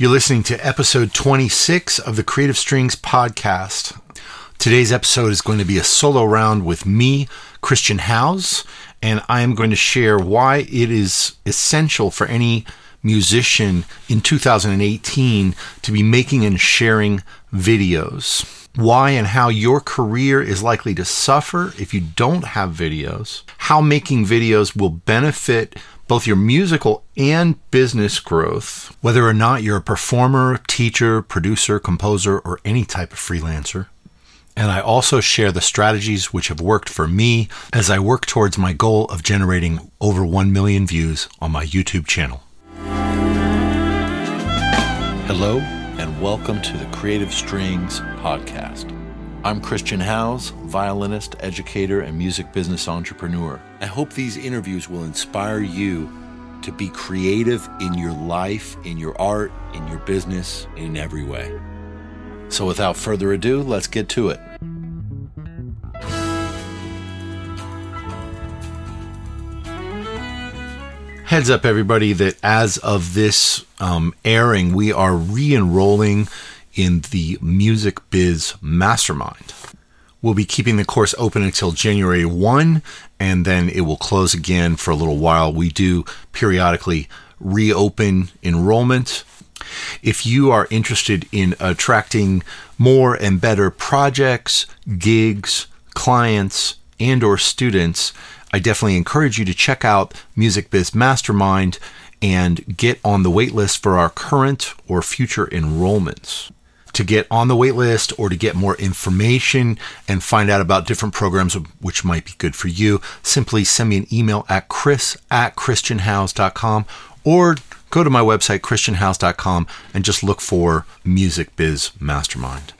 You're listening to episode 26 of the Creative Strings podcast. Today's episode is going to be a solo round with me, Christian Howes, and I am going to share why it is essential for any musician in 2018 to be making and sharing videos. Why and how your career is likely to suffer if you don't have videos. How making videos will benefit both your musical and business growth, whether or not you're a performer, teacher, producer, composer, or any type of freelancer. And I also share the strategies which have worked for me as I work towards my goal of generating over 1 million views on my YouTube channel. Hello, and welcome to the Creative Strings Podcast. I'm Christian Howes, violinist, educator, and music business entrepreneur. I hope these interviews will inspire you to be creative in your life, in your art, in your business, in every way. So, without further ado, let's get to it. Heads up, everybody, that as of this um, airing, we are re enrolling in the Music Biz Mastermind. We'll be keeping the course open until January 1, and then it will close again for a little while. We do periodically reopen enrollment. If you are interested in attracting more and better projects, gigs, clients, and or students, I definitely encourage you to check out Music Biz Mastermind and get on the waitlist for our current or future enrollments to get on the wait list or to get more information and find out about different programs which might be good for you, simply send me an email at chris at christianhowes.com or go to my website, christianhowes.com, and just look for Music Biz Mastermind.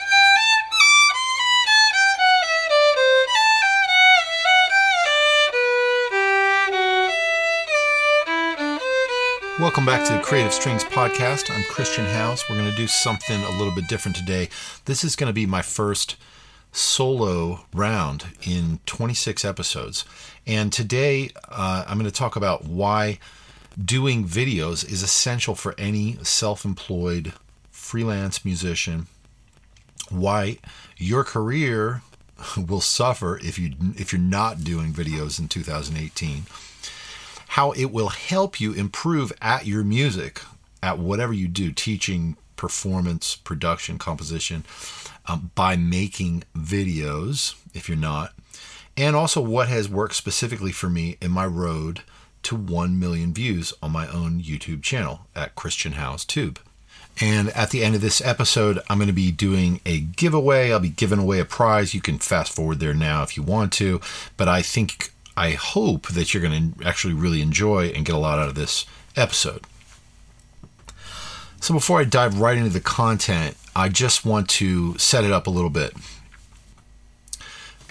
Welcome back to the Creative Strings Podcast. I'm Christian Howes. We're going to do something a little bit different today. This is going to be my first solo round in 26 episodes. And today uh, I'm going to talk about why doing videos is essential for any self employed freelance musician, why your career will suffer if you if you're not doing videos in 2018 how it will help you improve at your music, at whatever you do, teaching, performance, production, composition, um, by making videos, if you're not, and also what has worked specifically for me in my road to 1 million views on my own YouTube channel at Christian Howes Tube. And at the end of this episode, I'm going to be doing a giveaway. I'll be giving away a prize. You can fast forward there now if you want to, but I think I hope that you're going to actually really enjoy and get a lot out of this episode. So, before I dive right into the content, I just want to set it up a little bit.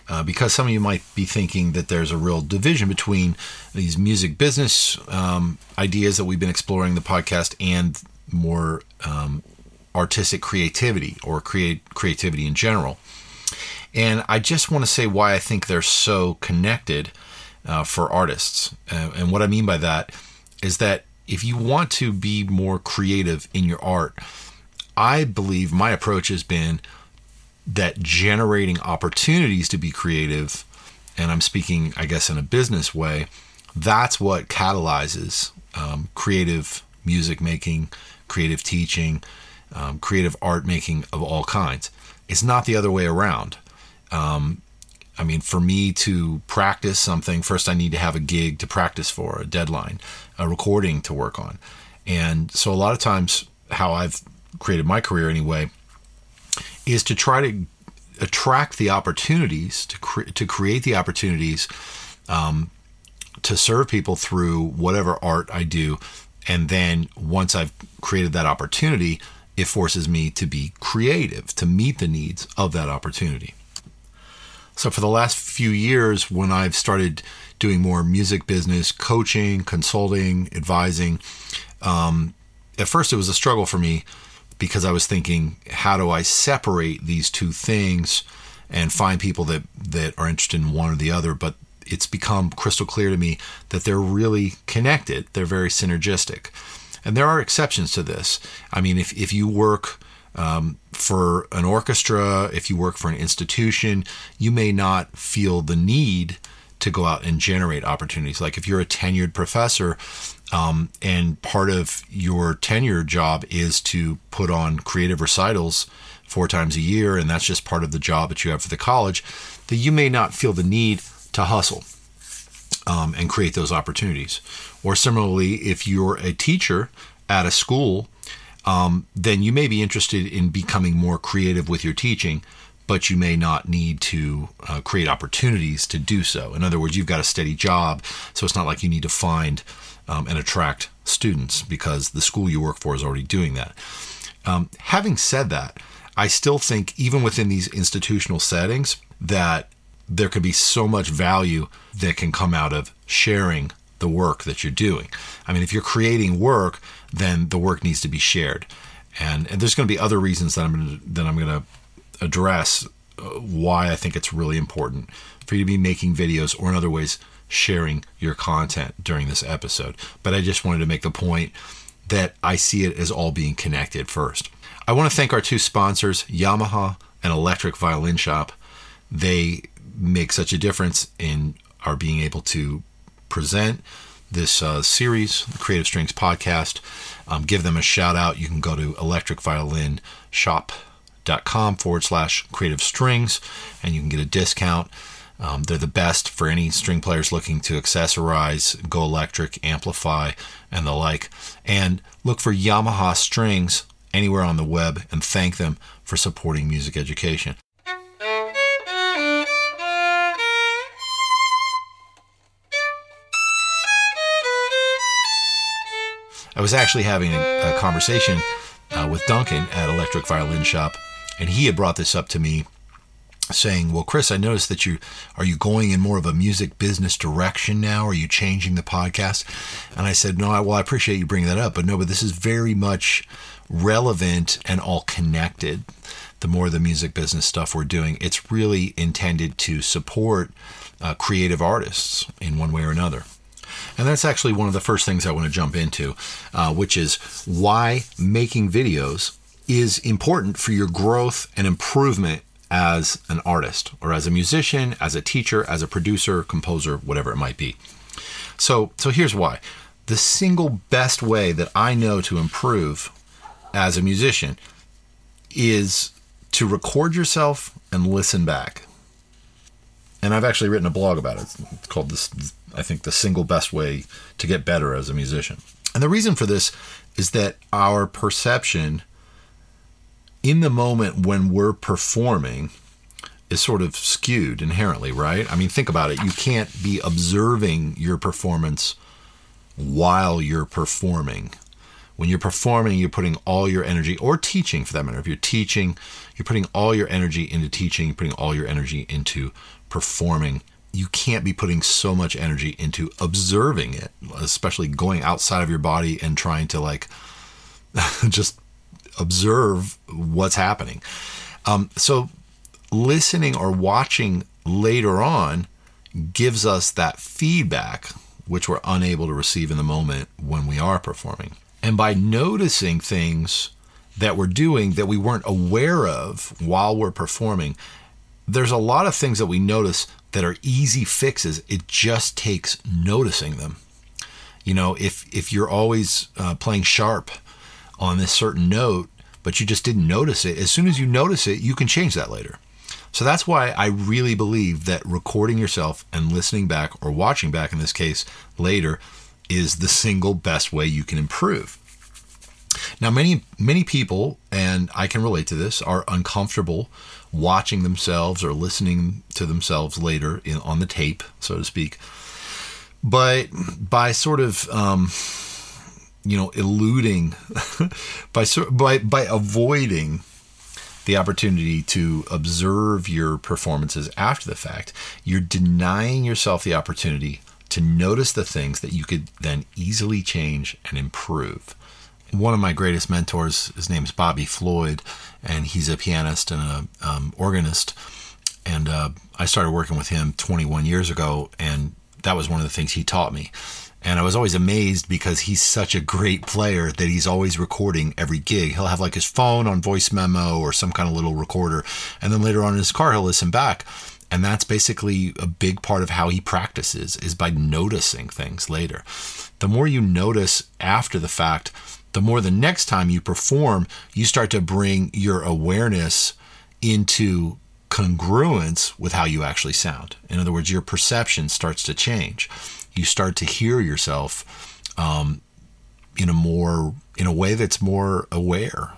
Uh, because some of you might be thinking that there's a real division between these music business um, ideas that we've been exploring the podcast and more um, artistic creativity or create creativity in general. And I just want to say why I think they're so connected uh, for artists. Uh, and what I mean by that is that if you want to be more creative in your art, I believe my approach has been that generating opportunities to be creative, and I'm speaking, I guess, in a business way, that's what catalyzes um, creative music making, creative teaching, um, creative art making of all kinds. It's not the other way around. Um, I mean, for me to practice something, first I need to have a gig to practice for, a deadline, a recording to work on. And so a lot of times, how I've created my career anyway, is to try to attract the opportunities, to, cre- to create the opportunities um, to serve people through whatever art I do. And then once I've created that opportunity, it forces me to be creative, to meet the needs of that opportunity. So for the last few years, when I've started doing more music business, coaching, consulting, advising, um, at first it was a struggle for me because I was thinking, how do I separate these two things and find people that that are interested in one or the other? But it's become crystal clear to me that they're really connected. They're very synergistic. And there are exceptions to this. I mean, if, if you work um, for an orchestra, if you work for an institution, you may not feel the need to go out and generate opportunities. Like if you're a tenured professor, um, and part of your tenure job is to put on creative recitals four times a year, and that's just part of the job that you have for the college, that you may not feel the need to hustle um, and create those opportunities. Or similarly, if you're a teacher at a school, um, then you may be interested in becoming more creative with your teaching, but you may not need to uh, create opportunities to do so. In other words, you've got a steady job, so it's not like you need to find um, and attract students because the school you work for is already doing that. Um, having said that, I still think, even within these institutional settings, that there could be so much value that can come out of sharing the work that you're doing. I mean, if you're creating work, then the work needs to be shared. And, and there's going to be other reasons that I'm going to, that I'm going to address uh, why I think it's really important for you to be making videos or in other ways sharing your content during this episode. But I just wanted to make the point that I see it as all being connected first. I want to thank our two sponsors, Yamaha and Electric Violin Shop. They make such a difference in our being able to present this uh, series, the Creative Strings podcast. Um, give them a shout out. You can go to electricviolinshop.com forward slash creative strings and you can get a discount. Um, they're the best for any string players looking to accessorize, go electric, amplify, and the like. And look for Yamaha strings anywhere on the web and thank them for supporting music education. I was actually having a, a conversation uh, with Duncan at Electric Violin Shop, and he had brought this up to me saying, "Well, Chris, I noticed that you are you going in more of a music business direction now? Are you changing the podcast?" And I said, "No, I, well, I appreciate you bringing that up, but no, but this is very much relevant and all connected. The more the music business stuff we're doing, it's really intended to support uh, creative artists in one way or another." And that's actually one of the first things I want to jump into, uh, which is why making videos is important for your growth and improvement as an artist or as a musician, as a teacher, as a producer, composer, whatever it might be. So, so here's why. The single best way that I know to improve as a musician is to record yourself and listen back. And I've actually written a blog about it. It's called this I think, the single best way to get better as a musician. And the reason for this is that our perception in the moment when we're performing is sort of skewed inherently, right? I mean, think about it. You can't be observing your performance while you're performing. When you're performing, you're putting all your energy, or teaching for that matter. If you're teaching, you're putting all your energy into teaching, you're putting all your energy into performing you can't be putting so much energy into observing it, especially going outside of your body and trying to like just observe what's happening. Um, so, listening or watching later on gives us that feedback, which we're unable to receive in the moment when we are performing. And by noticing things that we're doing that we weren't aware of while we're performing, there's a lot of things that we notice that are easy fixes. It just takes noticing them. You know, if if you're always uh, playing sharp on this certain note, but you just didn't notice it, as soon as you notice it, you can change that later. So that's why I really believe that recording yourself and listening back or watching back in this case later is the single best way you can improve. Now, many many people, and I can relate to this, are uncomfortable watching themselves or listening to themselves later in, on the tape, so to speak. But by sort of um, you know eluding by by by avoiding the opportunity to observe your performances after the fact, you're denying yourself the opportunity to notice the things that you could then easily change and improve one of my greatest mentors, his name is Bobby Floyd, and he's a pianist and a um, organist. And uh, I started working with him 21 years ago, and that was one of the things he taught me. And I was always amazed because he's such a great player that he's always recording every gig. He'll have like his phone on voice memo or some kind of little recorder. And then later on in his car, he'll listen back. And that's basically a big part of how he practices is by noticing things later. The more you notice after the fact, the more the next time you perform, you start to bring your awareness into congruence with how you actually sound. In other words, your perception starts to change. You start to hear yourself um, in a more in a way that's more aware.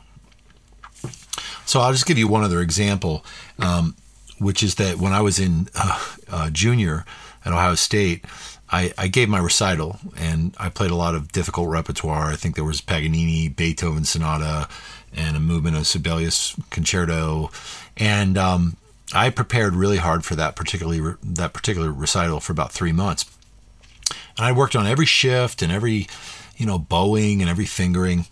So I'll just give you one other example, um, which is that when I was in uh, uh, junior at Ohio State, I, I, gave my recital and I played a lot of difficult repertoire. I think there was Paganini, Beethoven Sonata, and a movement of Sibelius Concerto, and um, I prepared really hard for that particularly that particular recital for about three months, and I worked on every shift and every you know bowing and every fingering.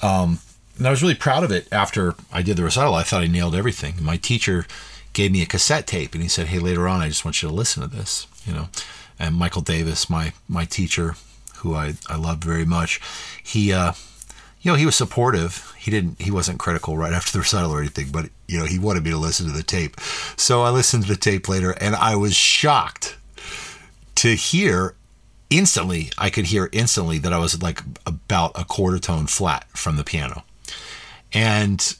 Um, and I was really proud of it after I did the recital. I thought I nailed everything. My teacher gave me a cassette tape and he said, "Hey, later on, I just want you to listen to this." You know, and Michael Davis, my my teacher, who I I loved very much, he uh, you know, he was supportive. He didn't, he wasn't critical right after the recital or anything, but, you know, he wanted me to listen to the tape. So I listened to the tape later and I was shocked to hear instantly, I could hear instantly that I was like about a quarter tone flat from the piano. And,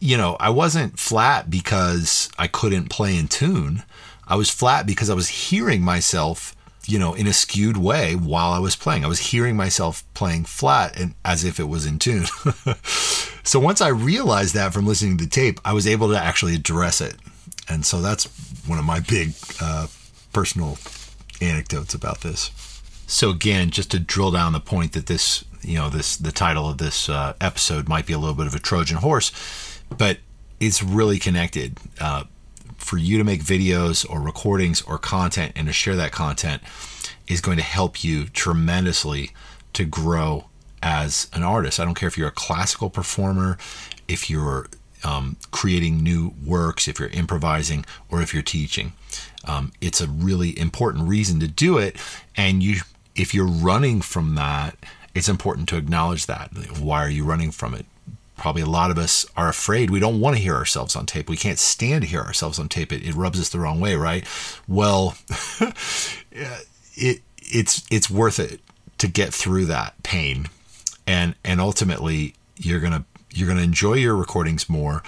you know, I wasn't flat because I couldn't play in tune. I was flat because I was hearing myself you know, in a skewed way while I was playing. I was hearing myself playing flat and as if it was in tune. so once I realized that from listening to the tape, I was able to actually address it. And so that's one of my big uh, personal anecdotes about this. So again, just to drill down the point that this, you know, this the title of this uh, episode might be a little bit of a Trojan horse, but it's really connected. Uh, for you to make videos or recordings or content and to share that content is going to help you tremendously to grow as an artist. I don't care if you're a classical performer, if you're um, creating new works, if you're improvising, or if you're teaching. Um, it's a really important reason to do it. And you, if you're running from that, it's important to acknowledge that. Why are you running from it? Probably a lot of us are afraid. We don't want to hear ourselves on tape. We can't stand to hear ourselves on tape. It, it rubs us the wrong way, right? Well, it it's it's worth it to get through that pain, and and ultimately you're gonna you're gonna enjoy your recordings more.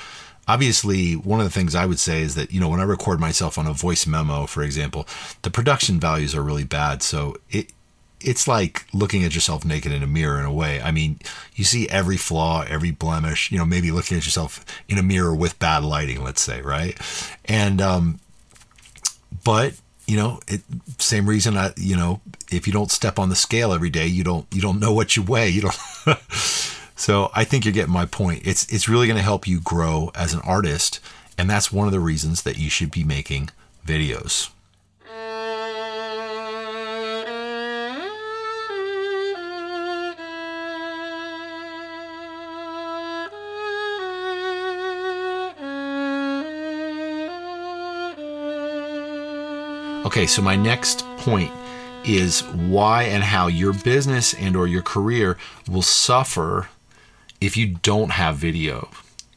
Obviously, one of the things I would say is that you know when I record myself on a voice memo, for example, the production values are really bad. So it it's like looking at yourself naked in a mirror in a way. I mean, you see every flaw, every blemish, you know, maybe looking at yourself in a mirror with bad lighting, let's say, right? And, um, but, you know, it, same reason I, you know, if you don't step on the scale every day, you don't, you don't know what you weigh. You don't. so I think you're getting my point. It's, it's really going to help you grow as an artist. And that's one of the reasons that you should be making videos. Okay, so my next point is why and how your business and or your career will suffer if you don't have video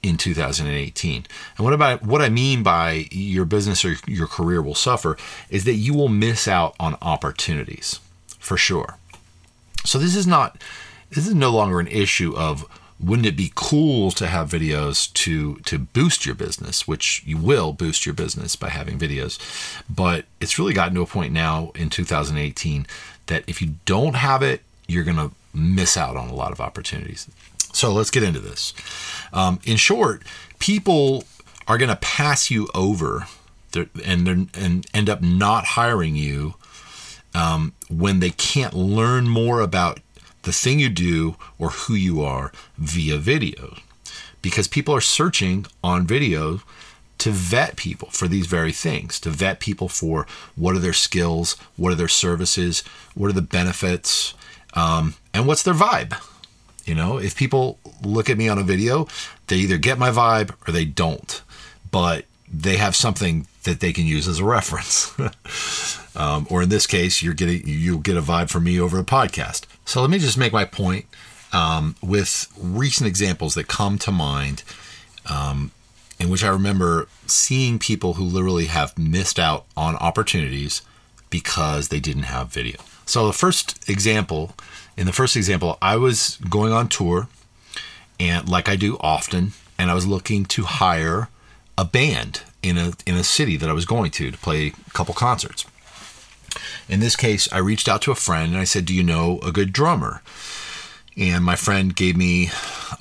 in 2018. And what about what I mean by your business or your career will suffer is that you will miss out on opportunities for sure. So this is not this is no longer an issue of wouldn't it be cool to have videos to to boost your business which you will boost your business by having videos. But it's really gotten to a point now in 2018 that if you don't have it you're going to miss out on a lot of opportunities. So let's get into this. Um, in short people are going to pass you over. And and end up not hiring you um, when they can't learn more about the thing you do or who you are via video. Because people are searching on video to vet people for these very things, to vet people for what are their skills, what are their services, what are the benefits, um, and what's their vibe. You know, if people look at me on a video, they either get my vibe or they don't, but they have something that they can use as a reference. Um, or in this case, you're getting you'll get a vibe from me over the podcast. So let me just make my point um, with recent examples that come to mind, um, in which I remember seeing people who literally have missed out on opportunities because they didn't have video. So the first example, in the first example, I was going on tour, and like I do often, and I was looking to hire a band in a in a city that I was going to to play a couple concerts. In this case, I reached out to a friend and I said, "Do you know a good drummer?" And my friend gave me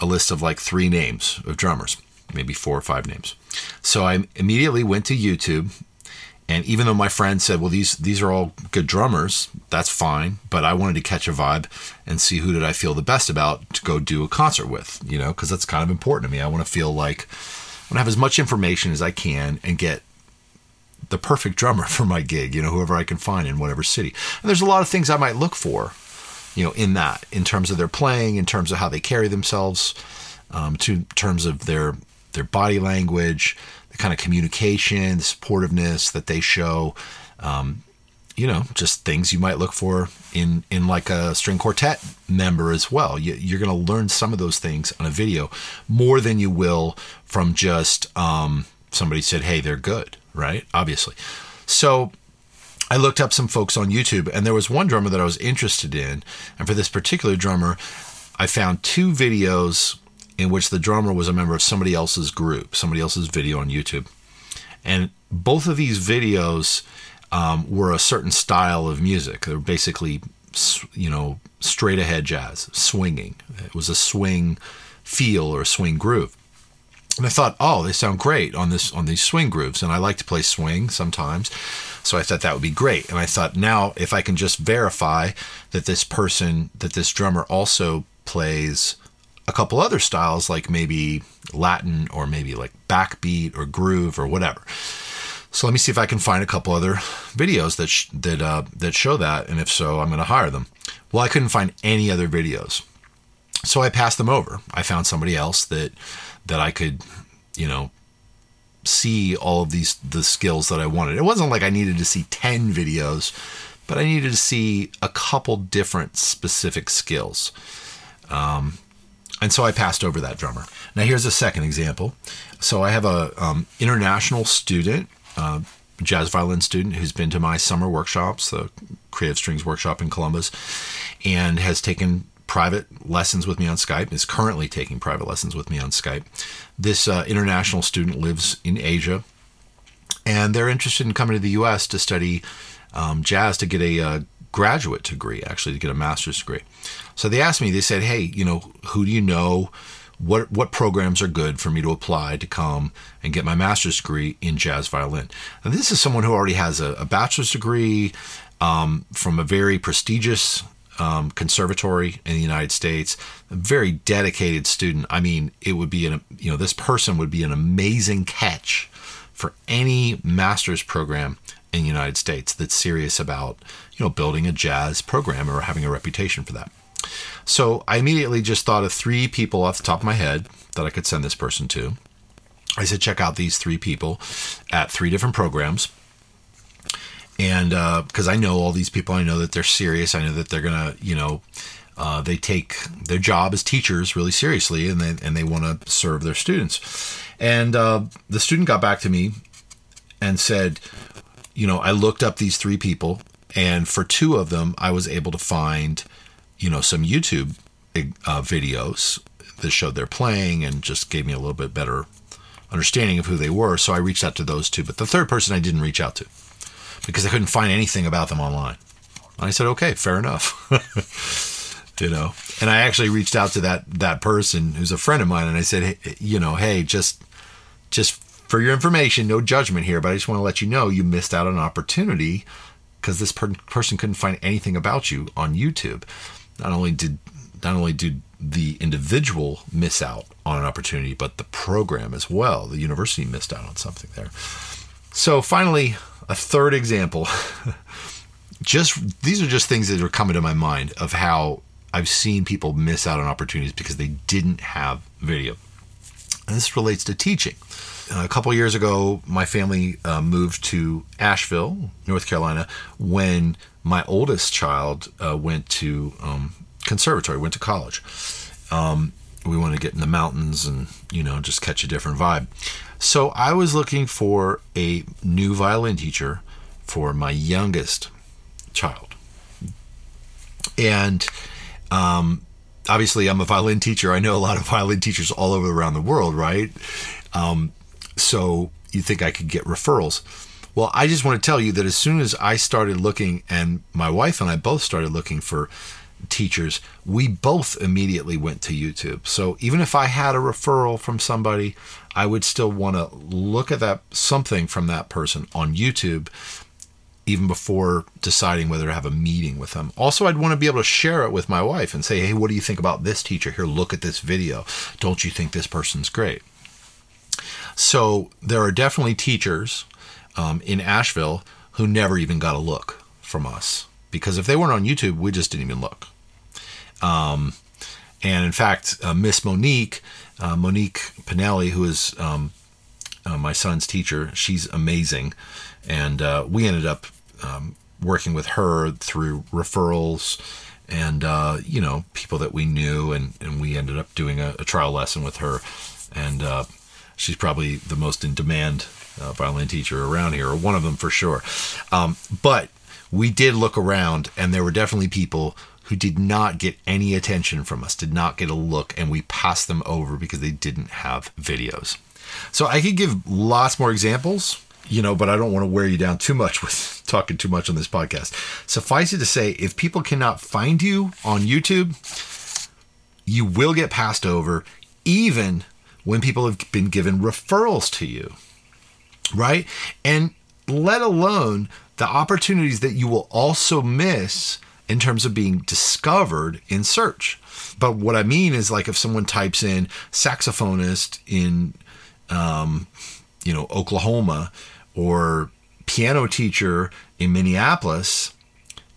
a list of like three names of drummers, maybe four or five names. So I immediately went to YouTube and even though my friend said, "Well, these these are all good drummers, that's fine," but I wanted to catch a vibe and see who did I feel the best about to go do a concert with, you know, because that's kind of important to me. I want to feel like I want to have as much information as I can and get the perfect drummer for my gig, you know, whoever I can find in whatever city. And there's a lot of things I might look for, you know, in that, in terms of their playing, in terms of how they carry themselves, um, to terms of their their body language, the kind of communication, the supportiveness that they show. Um, you know, just things you might look for in in like a string quartet member as well. You, are going to learn some of those things on a video more than you will from just um, somebody said, "Hey, they're good," right? Obviously. So I looked up some folks on YouTube, and there was one drummer that I was interested in, and for this particular drummer, I found two videos in which the drummer was a member of somebody else's group, somebody else's video on YouTube. And both of these videos um, were a certain style of music. They were basically, you know, straight ahead jazz, swinging. It was a swing feel or a swing groove. And I thought, oh, they sound great on this on these swing grooves, and I like to play swing sometimes, so I thought that would be great. And I thought, now if I can just verify that this person, that this drummer also plays a couple other styles like maybe Latin or maybe like backbeat or groove or whatever. So let me see if I can find a couple other videos that sh- that uh, that show that, and if so, I'm going to hire them. Well, I couldn't find any other videos, so I passed them over. I found somebody else that that I could, you know, see all of these the skills that I wanted. It wasn't like I needed to see ten videos, but I needed to see a couple different specific skills. Um, and so I passed over that drummer. Now here's a second example. So I have a um, international student, uh, jazz violin student who's been to my summer workshops, the Creative Strings workshop in Columbus, and has taken private lessons with me on Skype. Is currently taking private lessons with me on Skype. This uh, international student lives in Asia, and they're interested in coming to the U.S. to study um, jazz to get a uh, graduate degree, actually, to get a master's degree. So they asked me, they said, hey, you know, who do you know? What, what programs are good for me to apply to come and get my master's degree in jazz violin? And this is someone who already has a, a bachelor's degree um, from a very prestigious um, conservatory in the United States, a very dedicated student. I mean, it would be an, you know, this person would be an amazing catch for any master's program in the United States that's serious about, you know, building a jazz program or having a reputation for that. So I immediately just thought of three people off the top of my head that I could send this person to. I said, check out these three people at three different programs. And because uh, I know all these people, I know that they're serious. I know that they're to, you know, uh, they take their job as teachers really seriously and they, and they want to serve their students. And uh, the student got back to me and said, you know, I looked up these three people, and for two of them, I was able to find, you know, some YouTube uh, videos that showed their playing and just gave me a little bit better understanding of who they were. So I reached out to those two. But the third person I didn't reach out to because I couldn't find anything about them online. And I said, okay, fair enough. you know, and I actually reached out to that that person who's a friend of mine, and I said, hey, you know, hey, just just for your information, no judgment here, but I just want to let you know you missed out on an opportunity because this per- person couldn't find anything about you on YouTube. Not only did not only did the individual miss out on an opportunity, but the program as well. The university missed out on something there. So finally, a third example. just these are just things that are coming to my mind of how I've seen people miss out on opportunities because they didn't have video. And this relates to teaching. a couple years ago, my family uh, moved to Asheville, North Carolina, when my oldest child uh, went to um, conservatory, went to college. Um, we wanted to get in the mountains and you know just catch a different vibe. So I was looking for a new violin teacher for my youngest child, and um, obviously I'm a violin teacher. I know a lot of violin teachers all over around the world, right? Um, so you think I could get referrals? Well, I just want to tell you that as soon as I started looking, and my wife and I both started looking for teachers, we both immediately went to YouTube. So even if I had a referral from somebody, I would still want to look at that something from that person on YouTube even before deciding whether to have a meeting with them. Also, I'd want to be able to share it with my wife and say, "Hey, what do you think about this teacher? Here, look at this video. Don't you think this person's great?" So there are definitely teachers um, in Asheville who never even got a look from us because if they weren't on YouTube, we just didn't even look. Um, and in fact, uh, Miss Monique, uh, Monique Pinelli, who is um, uh, my son's teacher, she's amazing. And uh, we ended up um, working with her through referrals and, uh, you know, people that we knew. And, and we ended up doing a, a trial lesson with her. And uh, she's probably the most in demand violin teacher around here, or one of them for sure. Um, but we did look around, and there were definitely people who did not get any attention from us, did not get a look, and we passed them over because they didn't have videos. So I could give lots more examples, you know, but I don't want to wear you down too much with talking too much on this podcast. Suffice it to say, if people cannot find you on YouTube, you will get passed over, even when people have been given referrals to you, right? And let alone the opportunities that you will also miss in terms of being discovered in search. But what I mean is like if someone types in saxophonist in um, you know Oklahoma or piano teacher in Minneapolis,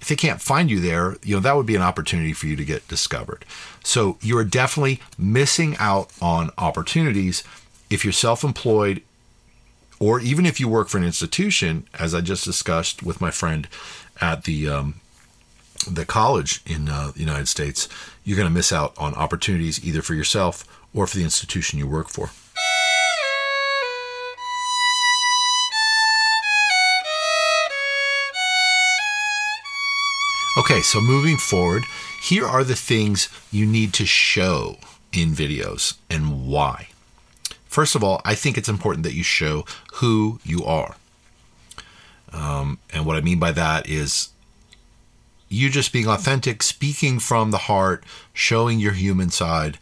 if they can't find you there, you know that would be an opportunity for you to get discovered. So you are definitely missing out on opportunities if you're self-employed or even if you work for an institution, as I just discussed with my friend at the um, the college in uh, the United States, you're going to miss out on opportunities either for yourself or for the institution you work for. Okay, so moving forward, here are the things you need to show in videos and why. First of all, I think it's important that you show who you are. Um, and what I mean by that is you just being authentic, speaking from the heart, showing your human side.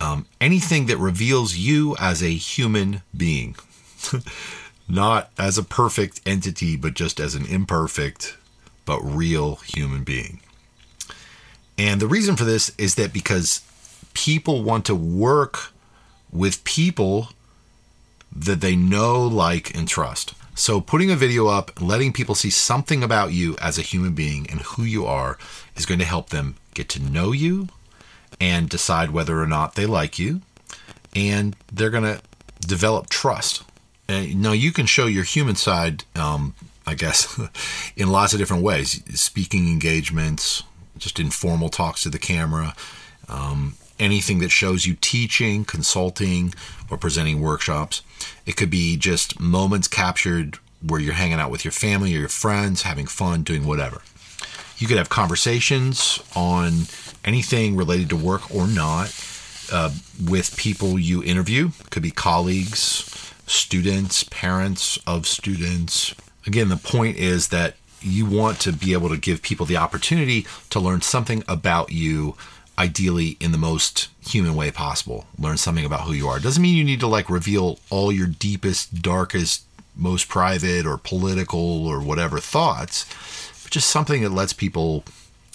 Um, anything that reveals you as a human being, not as a perfect entity, but just as an imperfect but real human being. And the reason for this is that because people want to work with people that they know, like, and trust. So, putting a video up, letting people see something about you as a human being and who you are is going to help them get to know you and decide whether or not they like you. And they're going to develop trust. And now you can show your human side, um, I guess, in lots of different ways speaking engagements, just informal talks to the camera. Um, anything that shows you teaching, consulting, or presenting workshops. It could be just moments captured where you're hanging out with your family or your friends, having fun, doing whatever. You could have conversations on anything related to work or not uh, with people you interview. It could be colleagues, students, parents of students. Again, the point is that you want to be able to give people the opportunity to learn something about you ideally in the most human way possible. Learn something about who you are. Doesn't mean you need to like reveal all your deepest, darkest, most private or political or whatever thoughts, but just something that lets people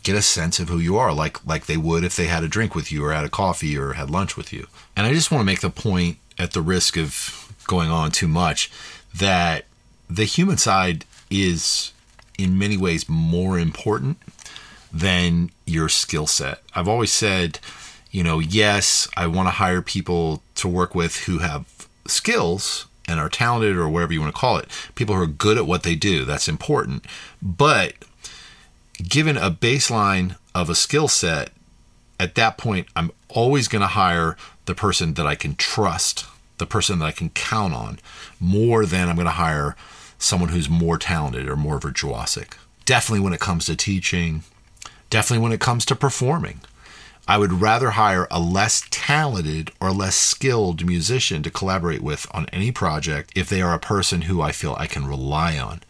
get a sense of who you are, like like they would if they had a drink with you or had a coffee or had lunch with you. And I just want to make the point, at the risk of going on too much, that the human side is in many ways more important than your skill set. I've always said, you know, yes, I want to hire people to work with who have skills and are talented or whatever you want to call it, people who are good at what they do. That's important. But given a baseline of a skill set, at that point, I'm always going to hire the person that I can trust, the person that I can count on, more than I'm going to hire someone who's more talented or more virtuosic. Definitely when it comes to teaching, definitely when it comes to performing. I would rather hire a less talented or less skilled musician to collaborate with on any project if they are a person who I feel I can rely on.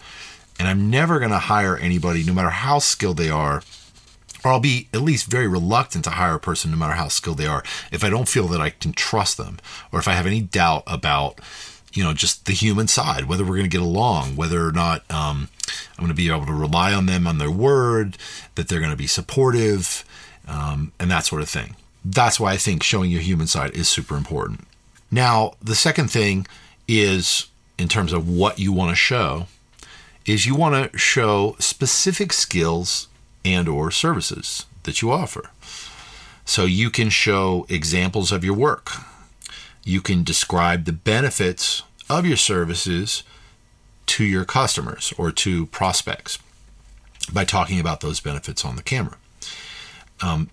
And I'm never going to hire anybody, no matter how skilled they are, or I'll be at least very reluctant to hire a person, no matter how skilled they are, if I don't feel that I can trust them, or if I have any doubt about, you know, just the human side, whether we're going to get along, whether or not um, I'm going to be able to rely on them on their word, that they're going to be supportive, um, and that sort of thing. That's why I think showing your human side is super important. Now, the second thing is in terms of what you want to show is you want to show specific skills and or services that you offer. So you can show examples of your work. You can describe the benefits of your services to your customers or to prospects by talking about those benefits on the camera. Um,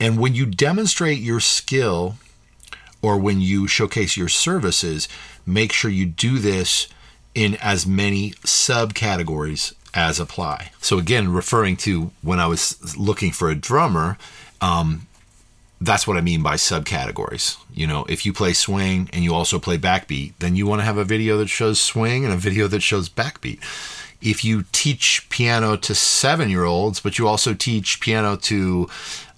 and when you demonstrate your skill or when you showcase your services, make sure you do this in as many subcategories as apply. So, again, referring to when I was looking for a drummer, um, that's what I mean by subcategories. You know, if you play swing and you also play backbeat, then you want to have a video that shows swing and a video that shows backbeat. If you teach piano to seven year olds, but you also teach piano to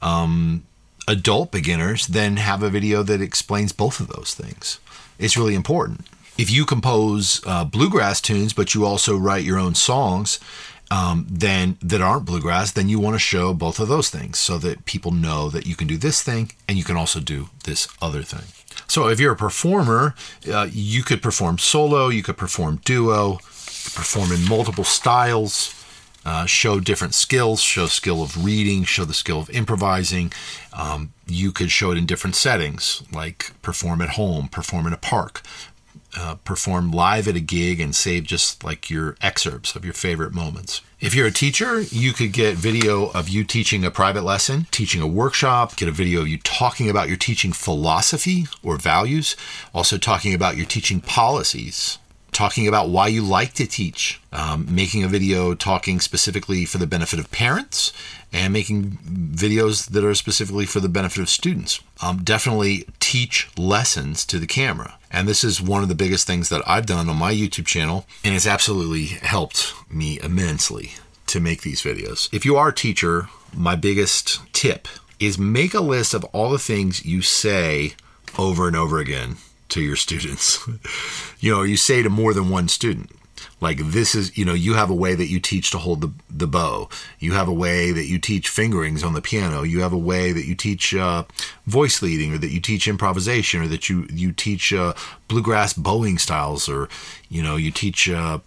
um, adult beginners, then have a video that explains both of those things. It's really important. If you compose uh, bluegrass tunes, but you also write your own songs, um, then that aren't bluegrass, then you want to show both of those things so that people know that you can do this thing and you can also do this other thing. So if you're a performer, uh, you could perform solo, you could perform duo, perform in multiple styles, uh, show different skills, show skill of reading, show the skill of improvising. Um, you could show it in different settings, like perform at home, perform in a park, uh, perform live at a gig and save just like your excerpts of your favorite moments. If you're a teacher, you could get video of you teaching a private lesson, teaching a workshop, get a video of you talking about your teaching philosophy or values, also talking about your teaching policies, talking about why you like to teach, um, making a video talking specifically for the benefit of parents, and making videos that are specifically for the benefit of students. Um, definitely teach lessons to the camera. And this is one of the biggest things that I've done on my YouTube channel, and it's absolutely helped me immensely to make these videos. If you are a teacher, my biggest tip is make a list of all the things you say over and over again to your students. you know, you say to more than one student like this is you know you have a way that you teach to hold the, the bow. You have a way that you teach fingerings on the piano. You have a way that you teach uh, voice leading or that you teach improvisation or that you you teach uh, bluegrass bowing styles or you know you teach uh,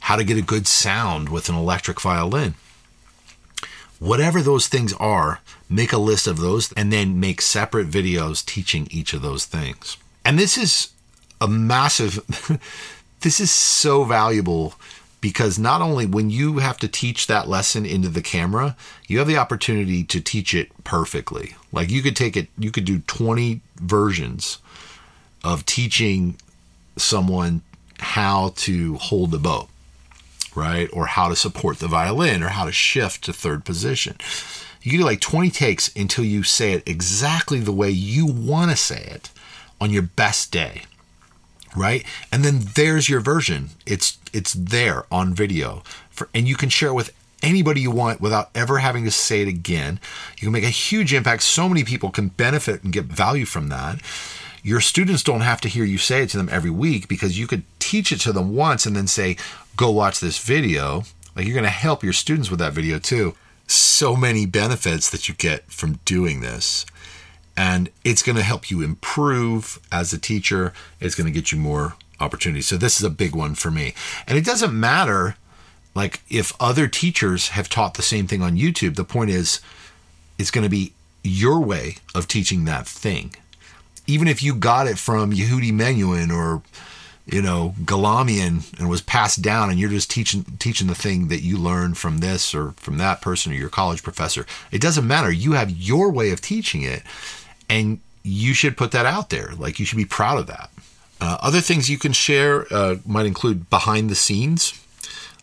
how to get a good sound with an electric violin. Whatever those things are make a list of those and then make separate videos teaching each of those things. And this is a massive this is so valuable because not only when you have to teach that lesson into the camera, you have the opportunity to teach it perfectly. Like you could take it, you could do 20 versions of teaching someone how to hold the bow, right? Or how to support the violin or how to shift to third position. You can do like 20 takes until you say it exactly the way you want to say it on your best day right? And then there's your version. It's it's there on video. For and you can share it with anybody you want without ever having to say it again. You can make a huge impact. So many people can benefit and get value from that. Your students don't have to hear you say it to them every week because you could teach it to them once and then say go watch this video. Like you're going to help your students with that video too. So many benefits that you get from doing this and it's going to help you improve as a teacher. It's going to get you more opportunities. So this is a big one for me. And it doesn't matter like if other teachers have taught the same thing on YouTube. The point is it's going to be your way of teaching that thing. even if you got it from Yehudi Menuhin or you know Galamian and was passed down, and you're just teaching teaching the thing that you learned from this or from that person or your college professor. It doesn't matter. You have your way of teaching it, and you should put that out there. Like you should be proud of that. Uh, other things you can share uh, might include behind the scenes,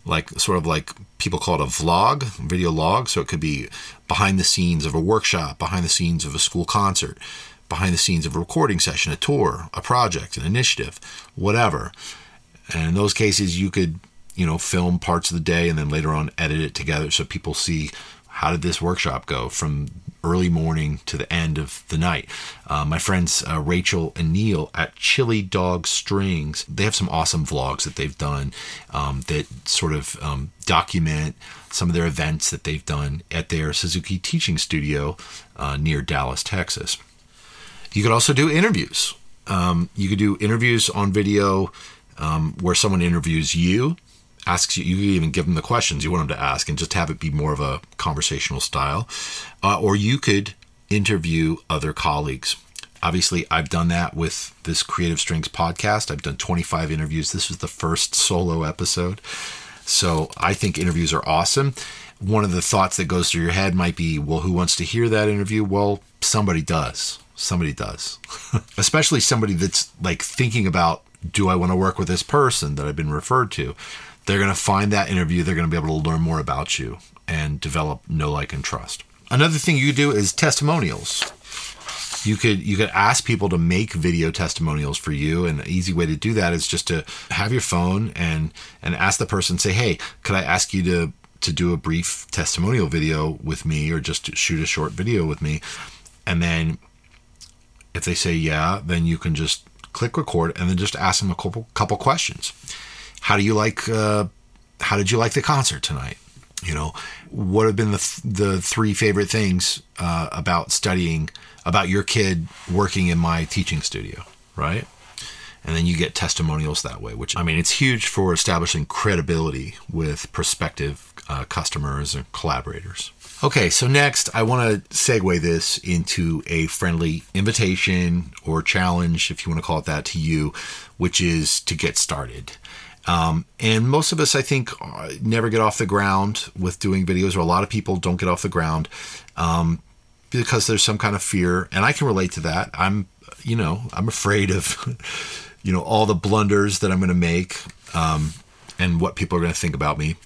like sort of like people call it a vlog, video log. So it could be behind the scenes of a workshop, behind the scenes of a school concert, behind the scenes of a recording session, a tour, a project, an initiative, whatever. And in those cases, you could, you know, film parts of the day and then later on edit it together so people see how did this workshop go from early morning to the end of the night. Uh, my friends uh, Rachel and Neil at Chili Dog Strings, they have some awesome vlogs that they've done um, that sort of um, document some of their events that they've done at their Suzuki teaching studio uh, near Dallas, Texas. You could also do interviews. Um, you could do interviews on video um, where someone interviews you, asks you, you even give them the questions you want them to ask and just have it be more of a conversational style. Uh, or you could interview other colleagues. Obviously, I've done that with this Creative Strings podcast. I've done 25 interviews. This was the first solo episode. So I think interviews are awesome. One of the thoughts that goes through your head might be, well, who wants to hear that interview? Well, somebody does. Somebody does. Especially somebody that's like thinking about, do I want to work with this person that I've been referred to? They're going to find that interview. They're going to be able to learn more about you and develop know, like, and trust. Another thing you do is testimonials. You could you could ask people to make video testimonials for you, and an easy way to do that is just to have your phone and and ask the person, say, hey, could I ask you to to do a brief testimonial video with me, or just shoot a short video with me, and then if they say yeah, then you can just click record and then just ask them a couple couple questions. How do you like? Uh, how did you like the concert tonight? You know, what have been the th- the three favorite things uh, about studying about your kid working in my teaching studio, right? And then you get testimonials that way, which I mean, it's huge for establishing credibility with prospective uh, customers and collaborators. Okay, so next I want to segue this into a friendly invitation or challenge, if you want to call it that, to you, which is to get started. Um, and most of us, I think, uh, never get off the ground with doing videos, or a lot of people don't get off the ground um, because there's some kind of fear. And I can relate to that. I'm, you know, I'm afraid of, you know, all the blunders that I'm going to make um, and what people are going to think about me.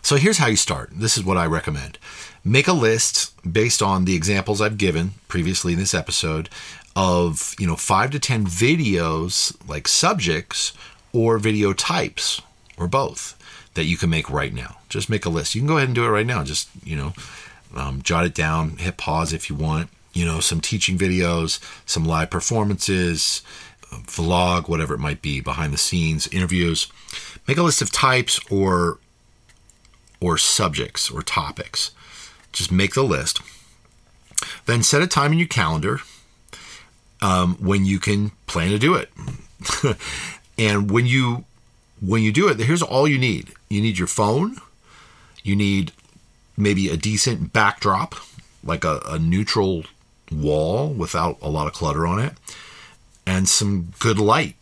So here's how you start. This is what I recommend. Make a list based on the examples I've given previously in this episode of, you know, 5 to 10 videos like subjects or video types or both that you can make right now. Just make a list. You can go ahead and do it right now. Just, you know, um, jot it down, hit pause if you want. You know, some teaching videos, some live performances, vlog, whatever it might be, behind the scenes, interviews. Make a list of types or or subjects or topics. Just make the list. Then set a time in your calendar um, when you can plan to do it. And when you when you do it, here's all you need. You need your phone. You need maybe a decent backdrop, like a, a neutral wall without a lot of clutter on it, and some good light.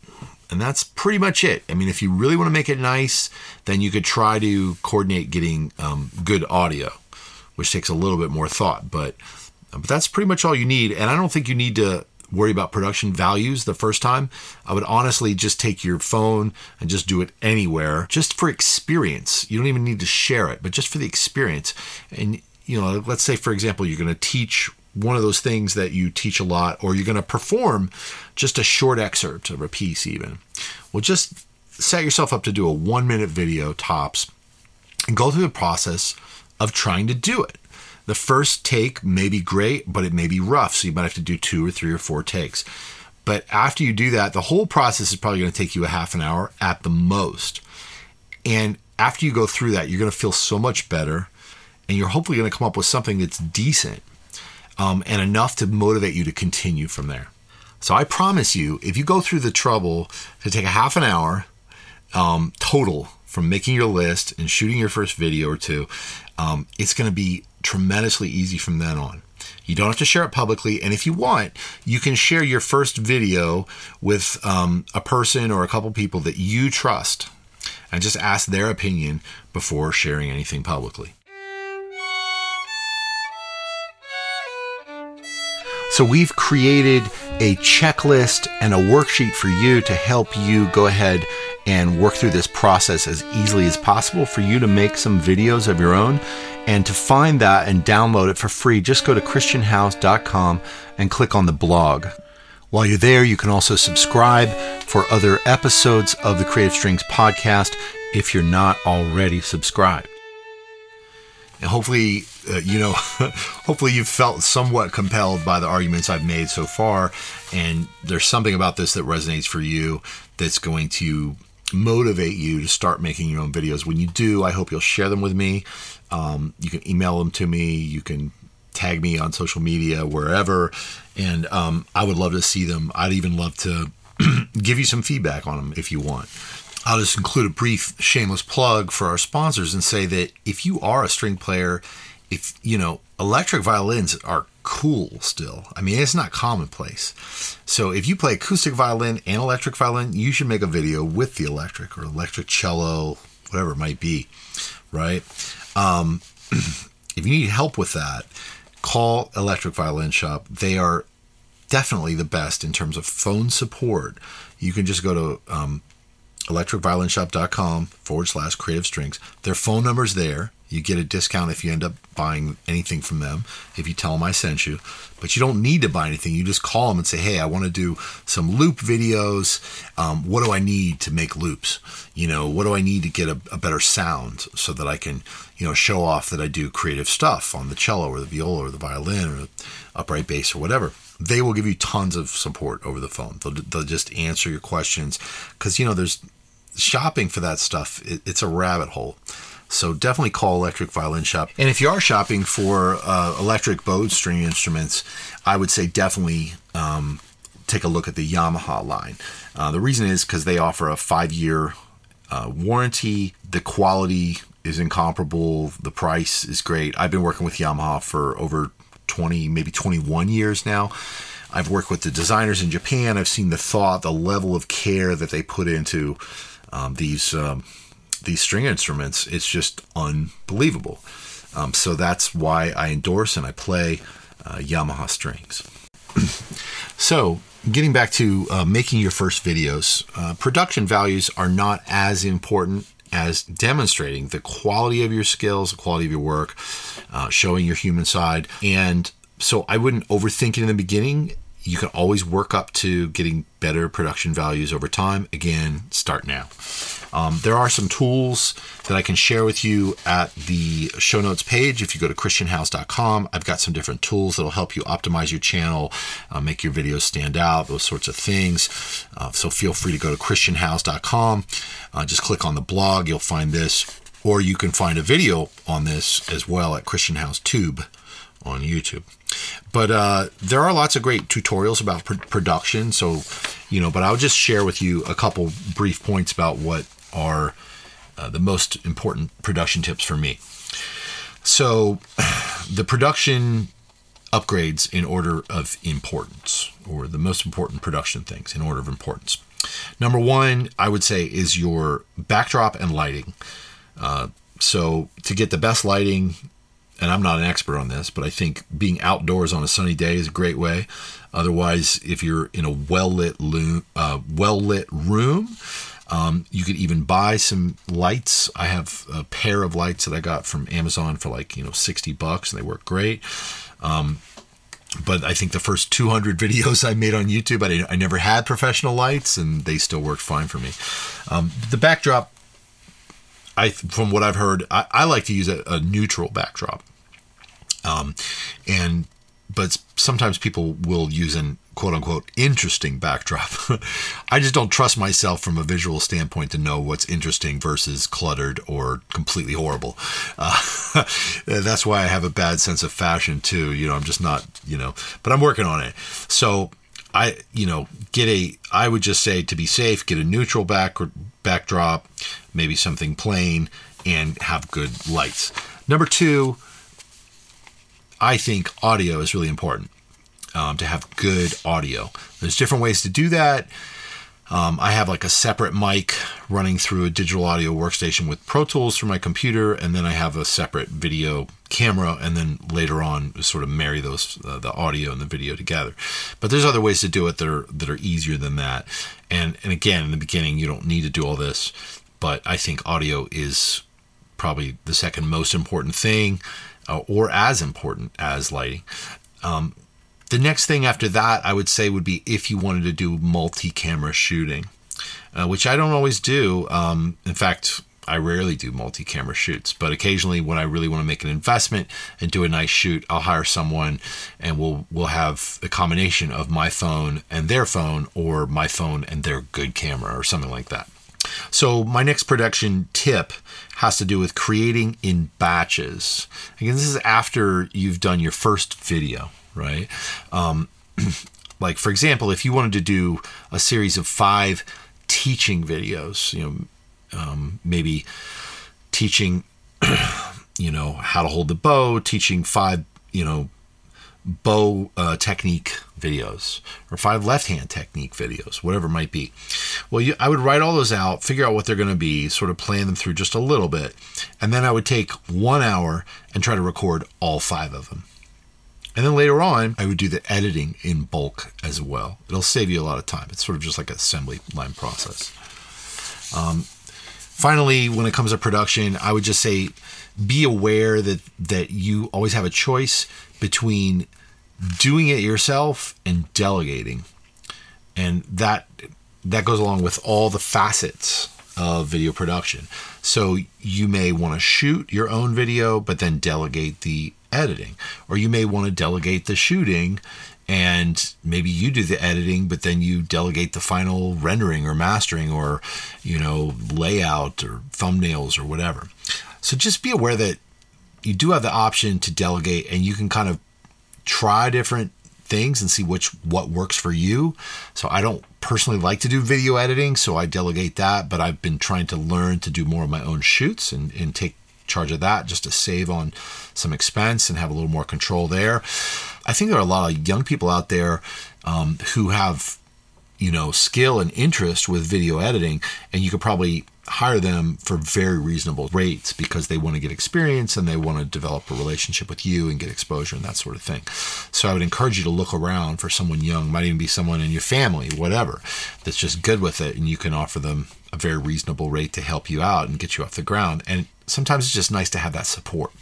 And that's pretty much it. I mean, if you really want to make it nice, then you could try to coordinate getting um, good audio, which takes a little bit more thought. But but that's pretty much all you need. And I don't think you need to worry about production values the first time. I would honestly just take your phone and just do it anywhere, just for experience. You don't even need to share it, but just for the experience. And, you know, let's say, for example, you're going to teach one of those things that you teach a lot, or you're going to perform just a short excerpt of a piece, even. Well, just set yourself up to do a one minute video tops and go through the process of trying to do it. The first take may be great, but it may be rough. So you might have to do two or three or four takes. But after you do that, the whole process is probably going to take you a half an hour at the most. And after you go through that, you're going to feel so much better. And you're hopefully going to come up with something that's decent um, and enough to motivate you to continue from there. So I promise you, if you go through the trouble to take a half an hour um, total from making your list and shooting your first video or two, um, it's going to be tremendously easy from then on. You don't have to share it publicly. And if you want, you can share your first video with um, a person or a couple people that you trust and just ask their opinion before sharing anything publicly. So we've created a checklist and a worksheet for you to help you go ahead and work through this process as easily as possible for you to make some videos of your own. And to find that and download it for free, just go to christianhowes.com and click on the blog. While you're there, you can also subscribe for other episodes of the Creative Strings podcast if you're not already subscribed. And hopefully, uh, you know, hopefully you've felt somewhat compelled by the arguments I've made so far. And there's something about this that resonates for you that's going to motivate you to start making your own videos. When you do, I hope you'll share them with me. Um, you can email them to me. You can tag me on social media, wherever. And um, I would love to see them. I'd even love to give you some feedback on them if you want. I'll just include a brief shameless plug for our sponsors and say that if you are a string player, if you know, electric violins are cool still. I mean, it's not commonplace. So if you play acoustic violin and electric violin, you should make a video with the electric or electric cello, whatever it might be, right? Um, if you need help with that, call Electric Violin Shop. They are definitely the best in terms of phone support. You can just go to um, electricviolinshop.com forward slash creative strings. Their phone number's there. You get a discount if you end up buying anything from them, if you tell them I sent you. But you don't need to buy anything. You just call them and say, hey, I want to do some loop videos. Um, what do I need to make loops? You know, what do I need to get a, a, better sound so that I can, you know, show off that I do creative stuff on the cello or the viola or the violin or upright bass or whatever they will give you tons of support over the phone. They'll, they'll just answer your questions because, you know, there's shopping for that stuff, it, it's a rabbit hole. So definitely call Electric Violin Shop. And if you are shopping for uh, electric bowed string instruments, I would say definitely um, take a look at the Yamaha line. Uh, the reason is because they offer a five year uh, warranty. The quality is incomparable. The price is great. I've been working with Yamaha for over 20, maybe 21 years now. I've worked with the designers in Japan. I've seen the thought, the level of care that they put into um, these um, these string instruments. It's just unbelievable. Um, so that's why I endorse and I play uh, Yamaha strings. so getting back to uh, making your first videos, uh, production values are not as important as demonstrating the quality of your skills, the quality of your work, uh, showing your human side. And so I wouldn't overthink it in the beginning you can always work up to getting better production values over time. Again, start now. Um, there are some tools that I can share with you at the show notes page. If you go to christianhowes.com, I've got some different tools that'll help you optimize your channel, uh, make your videos stand out, those sorts of things. Uh, so feel free to go to christianhowes.com. Uh, just click on the blog, you'll find this. Or you can find a video on this as well at Christian Howes Tube on YouTube. But uh, there are lots of great tutorials about pr- production. So, you know, but I'll just share with you a couple brief points about what are uh, the most important production tips for me. So, the production upgrades in order of importance, or the most important production things in order of importance. Number one, I would say, is your backdrop and lighting. Uh, so, to get the best lighting, and I'm not an expert on this, but I think being outdoors on a sunny day is a great way. Otherwise, if you're in a well lit uh, well lit room, um, you could even buy some lights. I have a pair of lights that I got from Amazon for like you know sixty bucks, and they work great. Um, but I think the first 200 videos I made on YouTube, I, I never had professional lights, and they still worked fine for me. Um, the backdrop I, from what I've heard, I, I like to use a, a neutral backdrop. Um, and but sometimes people will use an quote unquote interesting backdrop. I just don't trust myself from a visual standpoint to know what's interesting versus cluttered or completely horrible. Uh, that's why I have a bad sense of fashion too. You know, I'm just not, you know, but I'm working on it. So I, you know, get a, I would just say to be safe, get a neutral back backdrop, maybe something plain, and have good lights. Number two, I think audio is really important um, to have good audio. There's different ways to do that. Um, I have like a separate mic running through a digital audio workstation with Pro Tools through my computer, and then I have a separate video camera, and then later on sort of marry those uh, the audio and the video together. But there's other ways to do it that are that are easier than that. And and again, in the beginning, you don't need to do all this, but I think audio is probably the second most important thing, uh, or as important as lighting. Um, the next thing after that, I would say, would be if you wanted to do multi camera shooting, uh, which I don't always do. Um, in fact, I rarely do multi camera shoots, but occasionally when I really want to make an investment and do a nice shoot, I'll hire someone and we'll, we'll have a combination of my phone and their phone or my phone and their good camera or something like that. So, my next production tip has to do with creating in batches. Again, this is after you've done your first video right? Um, like for example, if you wanted to do a series of five teaching videos, you know, um, maybe teaching, you know, how to hold the bow, teaching five, you know, bow uh, technique videos or five left hand technique videos, whatever it might be. Well, you, I would write all those out, figure out what they're going to be, sort of plan them through just a little bit, and then I would take one hour and try to record all five of them. And then later on, I would do the editing in bulk as well. It'll save you a lot of time. It's sort of just like an assembly line process. Um, finally, when it comes to production, I would just say be aware that that you always have a choice between doing it yourself and delegating, and that that goes along with all the facets of video production. So you may want to shoot your own video, but then delegate the editing. Or you may want to delegate the shooting and maybe you do the editing, but then you delegate the final rendering or mastering or, you know, layout or thumbnails or whatever. So just be aware that you do have the option to delegate and you can kind of try different things and see which what works for you. So I don't personally like to do video editing, so I delegate that, but I've been trying to learn to do more of my own shoots and, and take charge of that just to save on some expense and have a little more control there. I think there are a lot of young people out there um, who have, you know, skill and interest with video editing, and you could probably hire them for very reasonable rates because they want to get experience and they want to develop a relationship with you and get exposure and that sort of thing. So I would encourage you to look around for someone young, might even be someone in your family, whatever, that's just good with it and you can offer them a very reasonable rate to help you out and get you off the ground. And sometimes it's just nice to have that support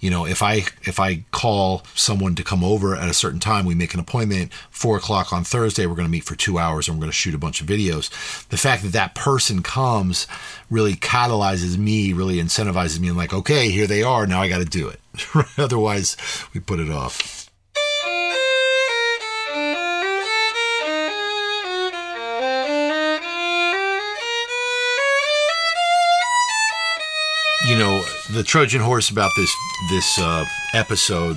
you know if i if i call someone to come over at a certain time we make an appointment four o'clock on thursday we're going to meet for two hours and we're going to shoot a bunch of videos. The fact that that person comes really catalyzes me really incentivizes me. And like okay here they are now i got to do it. Otherwise we put it off the Trojan horse about this this uh, episode.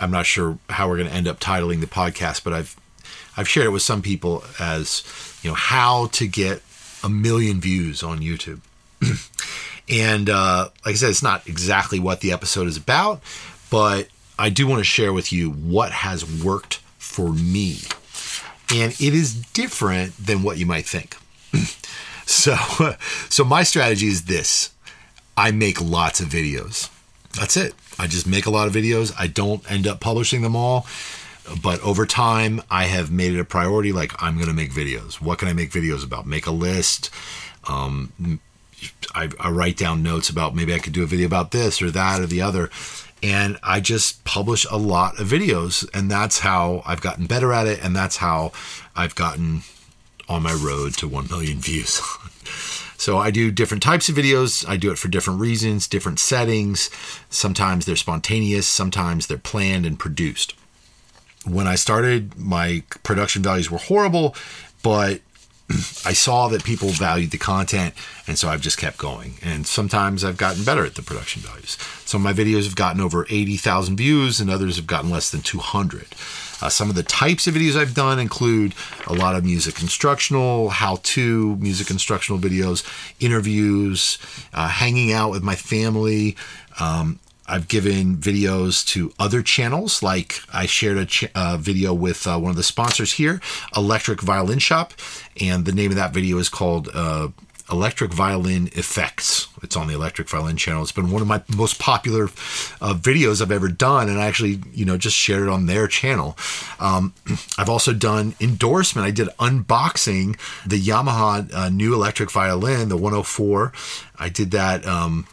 I'm not sure how we're going to end up titling the podcast, but I've I've shared it with some people as you know how to get a million views on YouTube. and uh, like I said, it's not exactly what the episode is about, but I do want to share with you what has worked for me, and it is different than what you might think. so, so my strategy is this I make lots of videos. That's it. I just make a lot of videos. I don't end up publishing them all. But over time, I have made it a priority. Like, I'm going to make videos. What can I make videos about? Make a list. Um, I, I write down notes about maybe I could do a video about this or that or the other. And I just publish a lot of videos. And that's how I've gotten better at it. And that's how I've gotten on my road to 1 million views. So I do different types of videos. I do it for different reasons, different settings. Sometimes they're spontaneous, sometimes they're planned and produced. When I started, my production values were horrible, but I saw that people valued the content, and so I've just kept going. And sometimes I've gotten better at the production values. Some of my videos have gotten over 80,000 views, and others have gotten less than 200. Uh, some of the types of videos I've done include a lot of music instructional, how to music instructional videos, interviews, uh, hanging out with my family. Um, I've given videos to other channels, like I shared a ch- uh, video with uh, one of the sponsors here, Electric Violin Shop, and the name of that video is called uh, Electric Violin Effects. It's on the Electric Violin channel. It's been one of my most popular uh, videos I've ever done, and I actually, you know, just shared it on their channel. Um, I've also done endorsement. I did unboxing the Yamaha uh, new electric violin, the 104. I did that, um,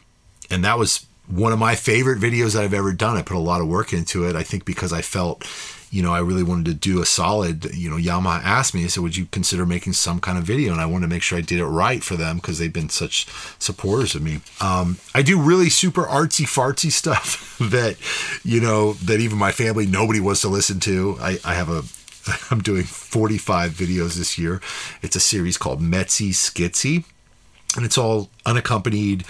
and that was one of my favorite videos that I've ever done. I put a lot of work into it. I think because I felt you know, I really wanted to do a solid, you know, Yamaha asked me, so would you consider making some kind of video? And I wanted to make sure I did it right for them because they've been such supporters of me. Um, I do really super artsy fartsy stuff that, you know, that even my family, nobody wants to listen to. I, I have a, I'm doing 45 videos this year. It's a series called Metsy Skitsy, and it's all unaccompanied,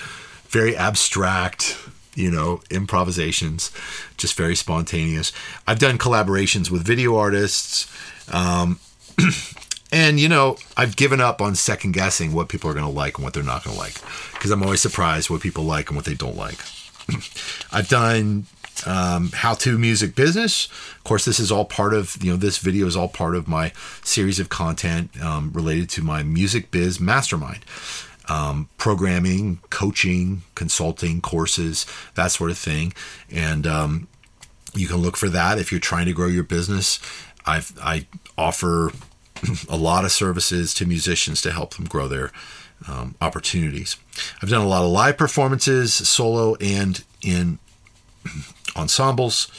very abstract, you know, improvisations, just very spontaneous. I've done collaborations with video artists. Um, and, you know, I've given up on second guessing what people are going to like and what they're not going to like because I'm always surprised what people like and what they don't like. I've done um, how to music business. Of course, this is all part of, you know, this video is all part of my series of content um, related to my music biz mastermind um, programming, coaching, consulting, courses, that sort of thing. And um, you can look for that if you're trying to grow your business. I've, I offer a lot of services to musicians to help them grow their um, opportunities. I've done a lot of live performances, solo and in ensembles.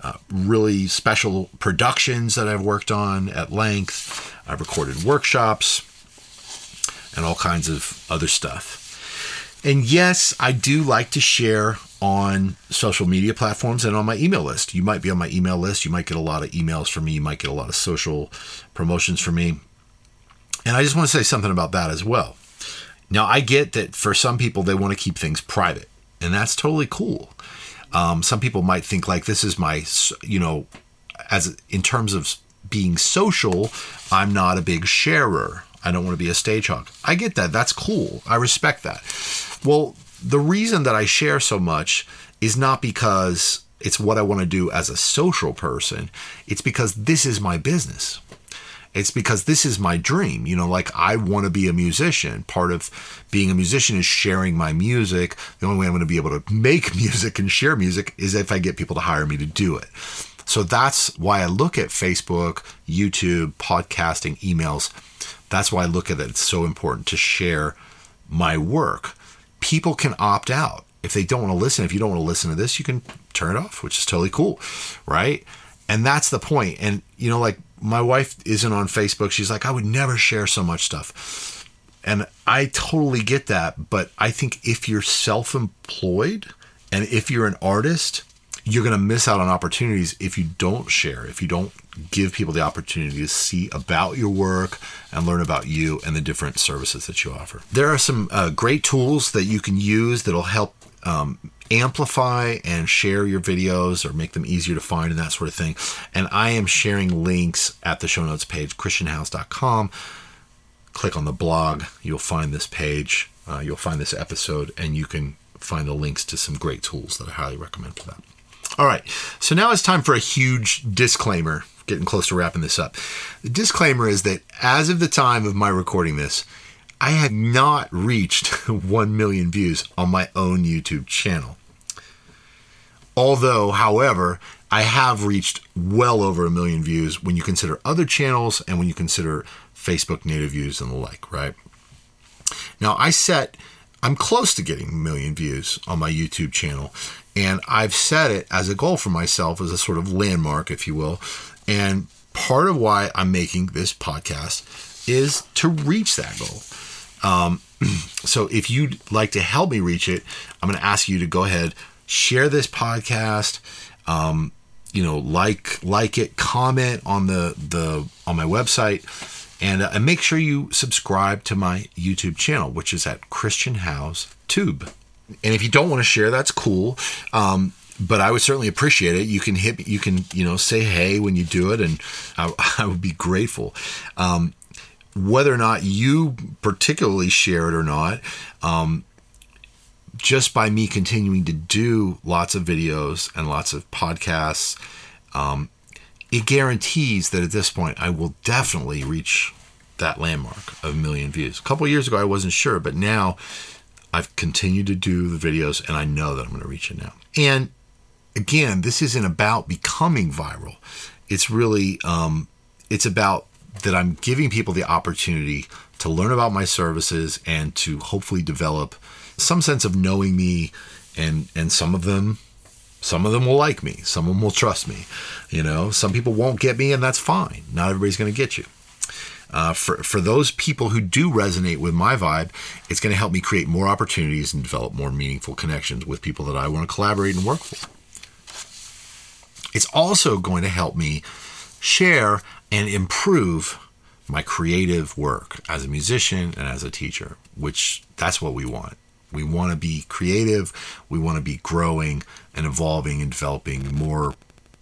Uh, really special productions that I've worked on at length. I've recorded workshops and all kinds of other stuff. And yes, I do like to share on social media platforms and on my email list. You might be on my email list. You might get a lot of emails from me. You might get a lot of social promotions from me. And I just want to say something about that as well. Now, I get that for some people, they want to keep things private, and that's totally cool. Um, some people might think like this is my, you know, as in terms of being social, I'm not a big sharer. I don't want to be a stage hog. I get that. That's cool. I respect that. Well, the reason that I share so much is not because it's what I want to do as a social person. It's because this is my business. It's because this is my dream. You know, like I want to be a musician. Part of being a musician is sharing my music. The only way I'm going to be able to make music and share music is if I get people to hire me to do it. So that's why I look at Facebook, YouTube, podcasting, emails that's why I look at it. It's so important to share my work. People can opt out. If they don't want to listen, if you don't want to listen to this, you can turn it off, which is totally cool. Right. And that's the point. And, you know, like my wife isn't on Facebook. She's like, I would never share so much stuff. And I totally get that. But I think if you're self employed and if you're an artist, you're going to miss out on opportunities if you don't share, if you don't give people the opportunity to see about your work and learn about you and the different services that you offer. There are some uh, great tools that you can use that'll help um, amplify and share your videos or make them easier to find and that sort of thing. And I am sharing links at the show notes page, christianhowes.com. Click on the blog, you'll find this page, uh, you'll find this episode, and you can find the links to some great tools that I highly recommend for that. All right, so now it's time for a huge disclaimer getting close to wrapping this up. The disclaimer is that as of the time of my recording this, I had not reached 1 million views on my own YouTube channel. Although, however, I have reached well over a million views when you consider other channels and when you consider Facebook native views and the like, right? Now, I set, I'm close to getting a million views on my YouTube channel, and I've set it as a goal for myself, as a sort of landmark, if you will, and part of why I'm making this podcast is to reach that goal. Um, so if you'd like to help me reach it, I'm going to ask you to go ahead, share this podcast. Um, you know, like like it, comment on the the on my website, and uh, and make sure you subscribe to my YouTube channel, which is at Christian Howes Tube. And if you don't want to share, that's cool. Um, but I would certainly appreciate it. You can hit, you can, you know, say hey when you do it, and I, I would be grateful. Um, whether or not you particularly share it or not, um, just by me continuing to do lots of videos and lots of podcasts, um, it guarantees that at this point I will definitely reach that landmark of a million views. A couple years ago, I wasn't sure, but now I've continued to do the videos and I know that I'm going to reach it now. And again, this isn't about becoming viral. It's really, um, it's about that I'm giving people the opportunity to learn about my services and to hopefully develop some sense of knowing me and and some of them some of them will like me some of them will trust me you know some people won't get me and that's fine not everybody's going to get you uh, for for those people who do resonate with my vibe, it's going to help me create more opportunities and develop more meaningful connections with people that I want to collaborate and work for. It's also going to help me share and improve my creative work as a musician and as a teacher, which that's what we want. We want to be creative. We want to be growing and evolving and developing more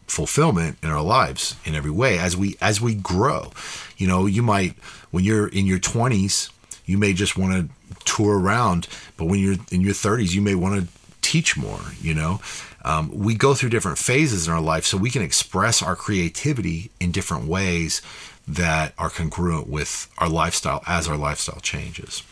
fulfillment in our lives in every way as we as we grow. You know, you might when you're in your 20s, you may just want to tour around, but when you're in your 30s, you may want to teach more, you know. Um, we go through different phases in our life so we can express our creativity in different ways that are congruent with our lifestyle as our lifestyle changes.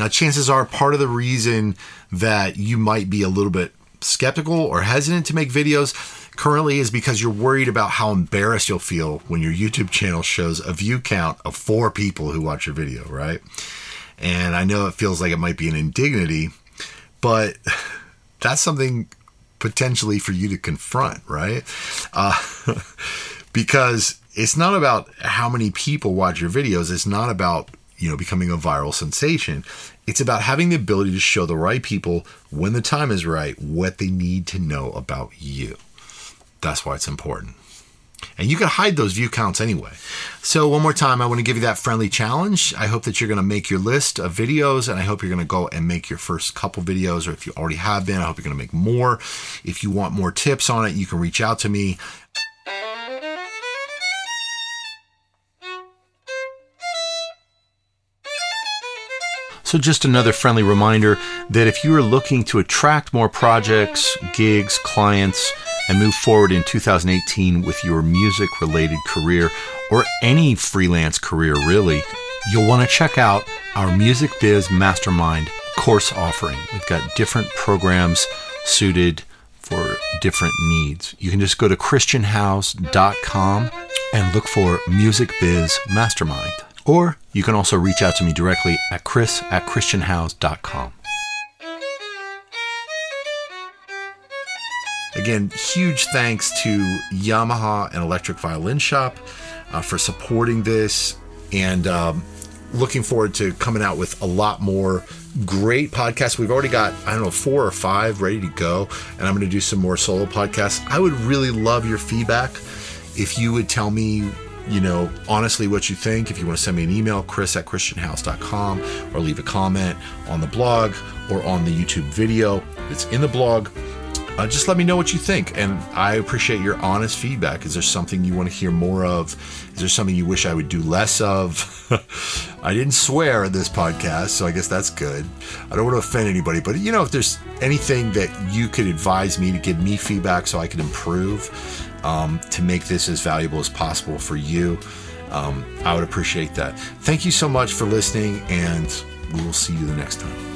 Now, chances are part of the reason that you might be a little bit skeptical or hesitant to make videos currently is because you're worried about how embarrassed you'll feel when your YouTube channel shows a view count of four people who watch your video, right? And I know it feels like it might be an indignity, but that's something potentially for you to confront, right? Uh, because it's not about how many people watch your videos. It's not about you know becoming a viral sensation. It's about having the ability to show the right people when the time is right what they need to know about you. That's why it's important. And you can hide those view counts anyway. So, one more time, I want to give you that friendly challenge. I hope that you're going to make your list of videos, and I hope you're going to go and make your first couple videos, or if you already have been, I hope you're going to make more. If you want more tips on it, you can reach out to me. So, just another friendly reminder that if you are looking to attract more projects, gigs, clients, and move forward in 2018 with your music related career or any freelance career, really, you'll want to check out our Music Biz Mastermind course offering. We've got different programs suited for different needs. You can just go to christianhowes.com and look for Music Biz Mastermind. Or you can also reach out to me directly at chris at christianhowes.com. Again, huge thanks to Yamaha and Electric Violin Shop uh, for supporting this and um, looking forward to coming out with a lot more great podcasts. We've already got, I don't know, four or five ready to go, and I'm going to do some more solo podcasts. I would really love your feedback if you would tell me you know, honestly what you think. If you want to send me an email, chris at christianhowes.com, or leave a comment on the blog or on the YouTube video that's in the blog uh, just let me know what you think. And I appreciate your honest feedback. Is there something you want to hear more of? Is there something you wish I would do less of? I didn't swear in this podcast, so I guess that's good. I don't want to offend anybody, but you know, if there's anything that you could advise me to give me feedback so I can improve um, to make this as valuable as possible for you, um, I would appreciate that. Thank you so much for listening, and we will see you the next time.